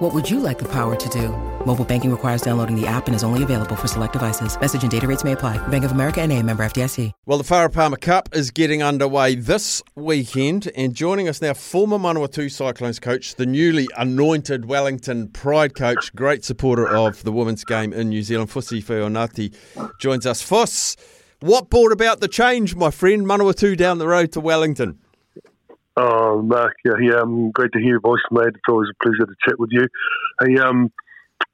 What would you like the power to do? Mobile banking requires downloading the app and is only available for select devices. Message and data rates may apply. Bank of America and a member FDIC. Well, the Farah Palmer Cup is getting underway this weekend, and joining us now, former Manawatu Cyclones coach, the newly anointed Wellington Pride coach, great supporter of the women's game in New Zealand, Fusi Feaunati, joins us. Fuss, what brought about the change, my friend? Manawatu down the road to Wellington. Oh, Mark, yeah, yeah um, great to hear your voice, mate. It's always a pleasure to chat with you. Hey, um,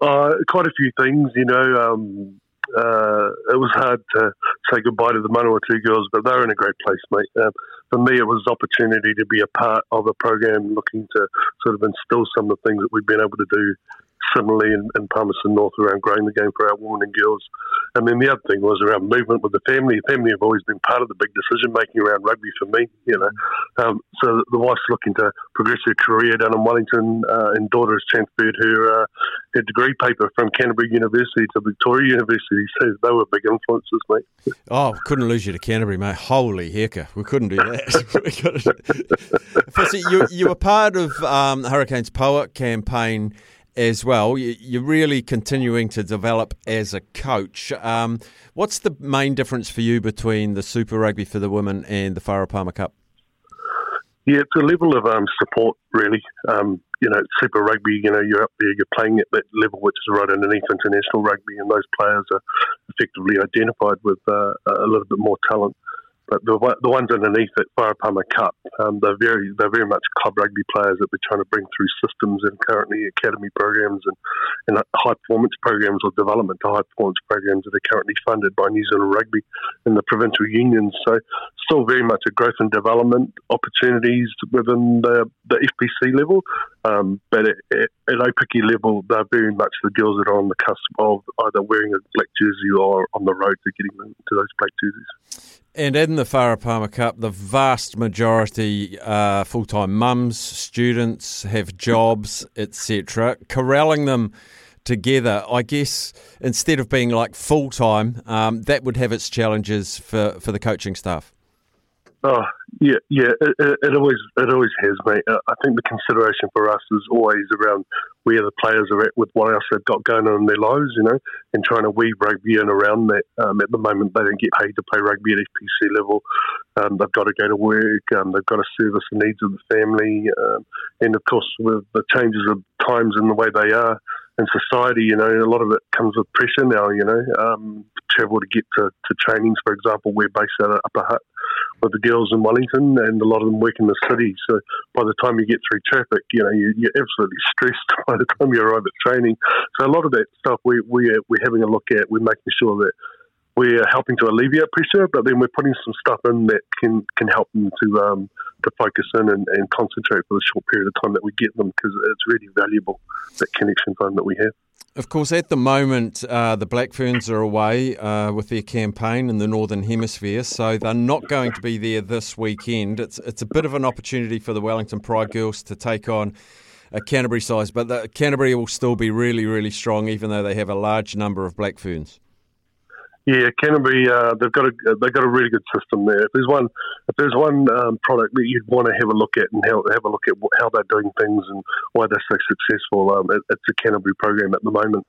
uh, quite a few things, you know. Um, uh, it was hard to say goodbye to the Manawatu girls, but they're in a great place, mate. Um, for me, it was opportunity to be a part of a program looking to sort of instill some of the things that we've been able to do similarly in, in Palmerston North around growing the game for our women and girls. And then the other thing was around movement with the family. The family have always been part of the big decision making around rugby for me, you know. Um, so the wife's looking to progress her career down in Wellington, uh, and daughter has transferred her, uh, her degree paper from Canterbury University to Victoria University. So they were big influences, mate. Oh, couldn't lose you to Canterbury, mate. Holy hecker, we couldn't do that. Firstly, you, you were part of um, Hurricanes Poua campaign as well. You're really continuing to develop as a coach. Um, what's the main difference for you between the Super Rugby for the women and the Farah Palmer Cup? Yeah, it's a level of um, support, really. Um, you know, Super Rugby, you know, you're up there, you're playing at that level, which is right underneath international rugby, and those players are effectively identified with uh, a little bit more talent. But the, the ones underneath it, Farah Palmer Cup, um, they're very they're very much club rugby players that we're trying to bring through systems and currently academy programs and, and high performance programs or development to high performance programs that are currently funded by New Zealand Rugby and the provincial unions. So still very much a growth and development opportunities within the, the FPC level, um, but at, at, at Aupiki level, they're very much the girls that are on the cusp of either wearing a black jersey or on the road to getting to those black jerseys. And in the Farah Palmer Cup, the vast majority are full time mums, students, have jobs, etc. Corralling them together, I guess, instead of being like full time, um, that would have its challenges for, for the coaching staff. Oh yeah, yeah. It, it, it, always it always has, mate. Uh, I think the consideration for us is always around where the players are at with what else they've got going on in their lives, you know, and trying to weave rugby in around that. Um, at the moment, they don't get paid to play rugby at FPC level. Um, they've got to go to work. Um, they've got to service the needs of the family, um, and of course, with the changes of times and the way they are in society, you know, a lot of it comes with pressure now, you know. Um, travel to get to, to trainings, for example, we're based at Upper Hutt with the girls in Wellington, and a lot of them work in the city. So by the time you get through traffic, you know, you, are absolutely stressed by the time you arrive at training. So a lot of that stuff we, we, we're having a look at. We're making sure that we're helping to alleviate pressure, but then we're putting some stuff in that can, can help them to um, to focus in and, and concentrate for the short period of time that we get them because it's really valuable that connection time that we have. Of course, at the moment, uh, the Black Ferns are away uh, with their campaign in the Northern Hemisphere, so they're not going to be there this weekend. It's it's a bit of an opportunity for the Wellington Pride girls to take on a Canterbury size, but the, Canterbury will still be really, really strong, even though they have a large number of Black Ferns. Yeah, Canterbury, uh, they've got a they've got a really good system there. If there's one if there's one um, product that you'd want to have a look at and have, a look at how they're doing things and why they're so successful, um, it, it's a Canterbury program at the moment.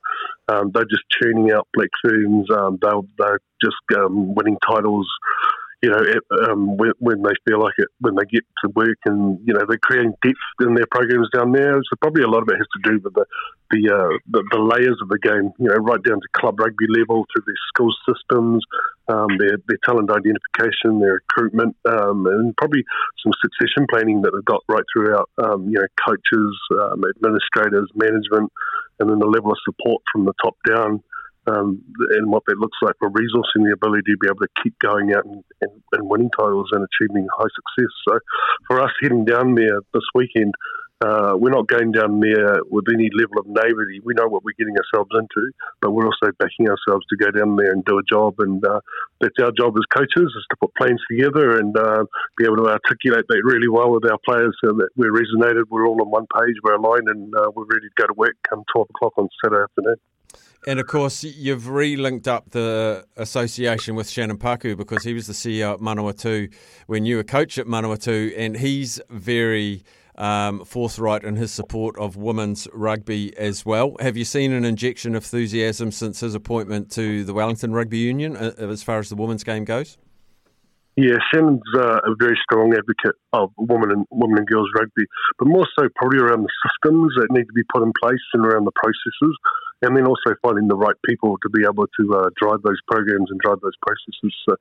Um, they're just churning out black ferns. Um, they're, they're just um, winning titles you know, it, um, when, when, they feel like it, when they get to work, and you know, they're creating depth in their programs down there. So probably a lot of it has to do with the the, uh, the, the layers of the game. You know, right down to club rugby level, through their school systems, um, their their talent identification, their recruitment, um, and probably some succession planning that they've got right throughout. Um, you know, coaches, um, administrators, management, and then the level of support from the top down um, and what that looks like for resourcing the ability to be able to keep going out and, and, and, winning titles and achieving high success. So for us heading down there this weekend, uh, we're not going down there with any level of naivety. We know what we're getting ourselves into, but we're also backing ourselves to go down there and do a job. And uh, that's our job as coaches is to put plans together and uh, be able to articulate that really well with our players so that we're resonated, we're all on one page, we're aligned, and uh, we're ready to go to work come 12 o'clock on Saturday afternoon. And of course, you've re-linked up the association with Shannon Paku because he was the CEO at Manawatu when you were coach at Manawatu, and he's very um, forthright in his support of women's rugby as well. Have you seen an injection of enthusiasm since his appointment to the Wellington Rugby Union uh, as far as the women's game goes? Yeah, Shannon's uh, a very strong advocate of women and women and girls rugby, but more so probably around the systems that need to be put in place and around the processes and then also finding the right people to be able to uh, drive those programs and drive those processes. So,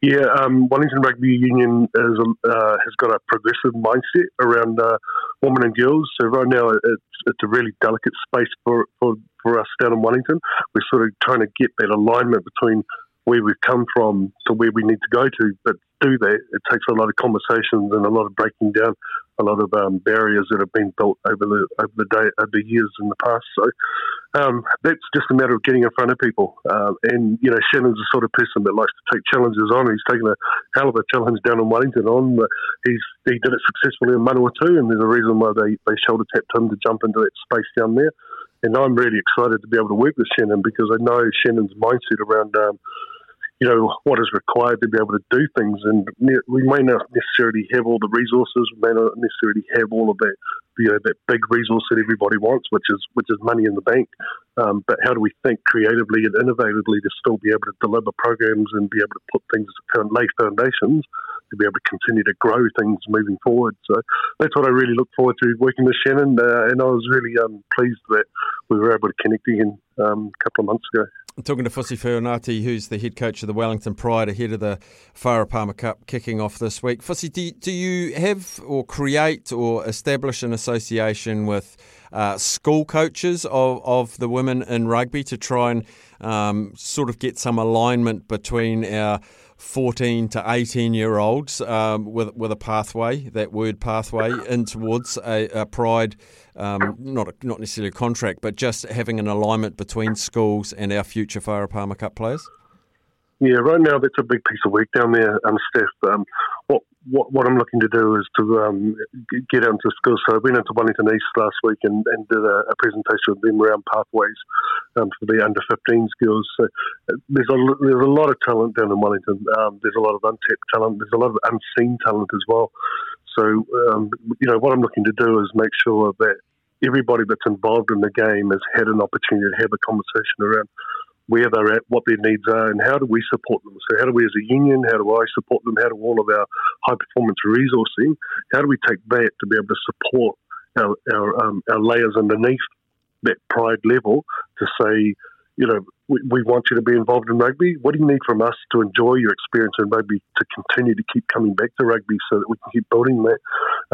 yeah, um, Wellington Rugby Union is, uh, has got a progressive mindset around uh, women and girls. So right now it's, it's a really delicate space for, for, for us down in Wellington. We're sort of trying to get that alignment between where we've come from to where we need to go to. But do that, it takes a lot of conversations and a lot of breaking down a lot of um, barriers that have been built over the over the day over the years in the past. So um, that's just a matter of getting in front of people. Um, and you know, Shannon's the sort of person that likes to take challenges on. He's taken a hell of a challenge down in Wellington on. He's he did it successfully in Manawatu, and there's a reason why they they shoulder tapped him to jump into that space down there. And I'm really excited to be able to work with Shannon because I know Shannon's mindset around um, you know, what is required to be able to do things. And we may not necessarily have all the resources, we may not necessarily have all of that, you know, that big resource that everybody wants, which is which is money in the bank. Um, but how do we think creatively and innovatively to still be able to deliver programs and be able to put things, lay foundations to be able to continue to grow things moving forward. So that's what I really look forward to working with Shannon. Uh, and I was really um, pleased that we were able to connect again um, a couple of months ago. I'm talking to Fusi Feaunati, who's the head coach of the Wellington Pride ahead of the Farah Palmer Cup kicking off this week. Fussy, do, do you have or create or establish an association with uh, school coaches of, of the women in rugby to try and um, sort of get some alignment between our 14 to 18 year olds um, with, with a pathway, that word pathway, in towards a, a pride, um, not, a, not necessarily a contract, but just having an alignment between schools and our future Palmer Cup players? Yeah, right now that's a big piece of work down there, um, Steph. Um, what, what what I'm looking to do is to um, get out into schools. So I went into Wellington East last week and, and did a, a, presentation with them around pathways um, for the under 15 skills. So uh, there's a there's a lot of talent down in Wellington. Um, there's a lot of untapped talent. There's a lot of unseen talent as well. So um, you know what I'm looking to do is make sure that everybody that's involved in the game has had an opportunity to have a conversation around where they're at, what their needs are, and how do we support them. So, how do we as a union, how do I support them? How do all of our high performance resourcing, how do we take that to be able to support our, our, um, our layers underneath that pride level to say, you know, we, we, want you to be involved in rugby. What do you need from us to enjoy your experience in rugby to continue to keep coming back to rugby so that we can keep building that?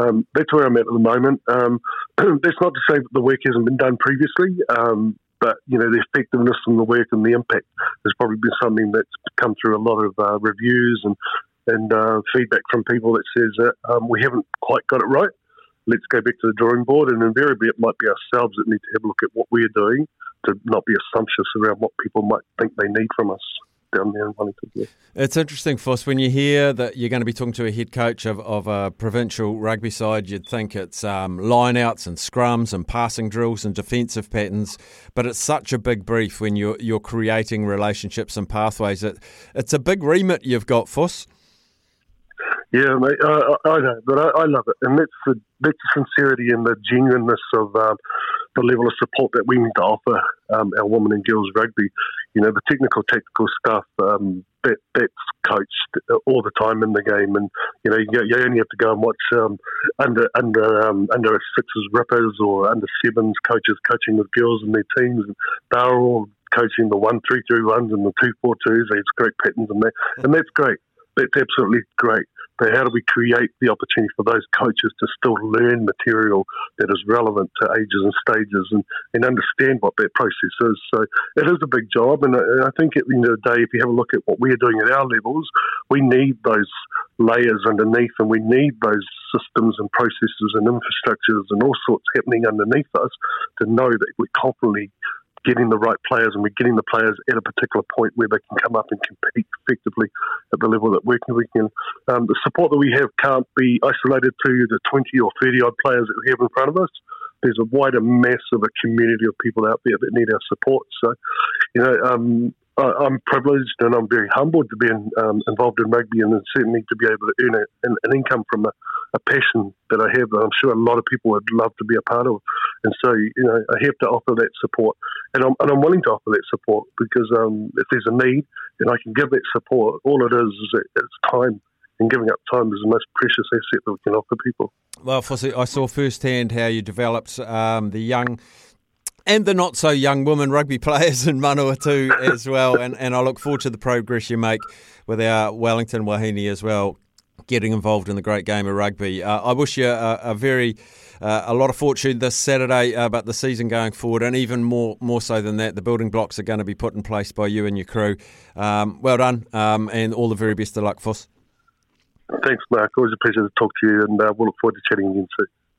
Um, that's where I'm at at the moment. Um, that's not to say that the work hasn't been done previously. Um, but you know the effectiveness and the work and the impact has probably been something that's come through a lot of uh, reviews and and uh, feedback from people that says that um, we haven't quite got it right. Let's go back to the drawing board, and invariably it might be ourselves that need to have a look at what we're doing to not be assumptuous around what people might think they need from us down there in Wellington. Yeah. It's interesting, Foss, when you hear that you're going to be talking to a head coach of, of a provincial rugby side, you'd think it's um, lineouts and scrums and passing drills and defensive patterns, but it's such a big brief when you're, you're creating relationships and pathways. It, it's a big remit you've got, Foss. Yeah, mate, I, I know, but I, I, love it, and that's the that's the sincerity and the genuineness of um, the level of support that we need to offer um, our women and girls rugby. You know, the technical, tactical stuff um, that that's coached all the time in the game, and you know, you, you only have to go and watch um, under under um, under sixes rippers or under sevens coaches coaching with girls and their teams, they're all coaching the one three three ones and the two four twos. They have great patterns and that, and that's great. That's absolutely great. But how do we create the opportunity for those coaches to still learn material that is relevant to ages and stages and, and understand what that process is? So it is a big job. And I think at the end of the day, if you have a look at what we're doing at our levels, we need those layers underneath, and we need those systems and processes and infrastructures and all sorts happening underneath us to know that we're confidently getting the right players and we're getting the players at a particular point where they can come up and compete effectively at the level that we're can. Um, the support that we have can't be isolated to the 20 or 30 odd players that we have in front of us. There's a wider mass of a community of people out there that need our support. So, you know, um, I'm privileged and I'm very humbled to be in, um, involved in rugby and certainly to be able to earn a, an, an, income from a, a, passion that I have that I'm sure a lot of people would love to be a part of. And so, you know, I have to offer that support. And I'm, and I'm willing to offer that support because um, if there's a need and I can give that support, all it is is it's time. And giving up time is the most precious asset that we can offer people. Well, Fossey, I saw firsthand how you developed um, the young and the not so young women rugby players in Manawatu as well. And, and I look forward to the progress you make with our Wellington Wahine as well, getting involved in the great game of rugby. Uh, I wish you a, a very uh, a lot of fortune this Saturday uh, about the season going forward, and even more more so than that, the building blocks are going to be put in place by you and your crew. Um, well done, um, and all the very best of luck, Foss. Thanks, Mark. Always a pleasure to talk to you, and uh, we'll look forward to chatting again soon.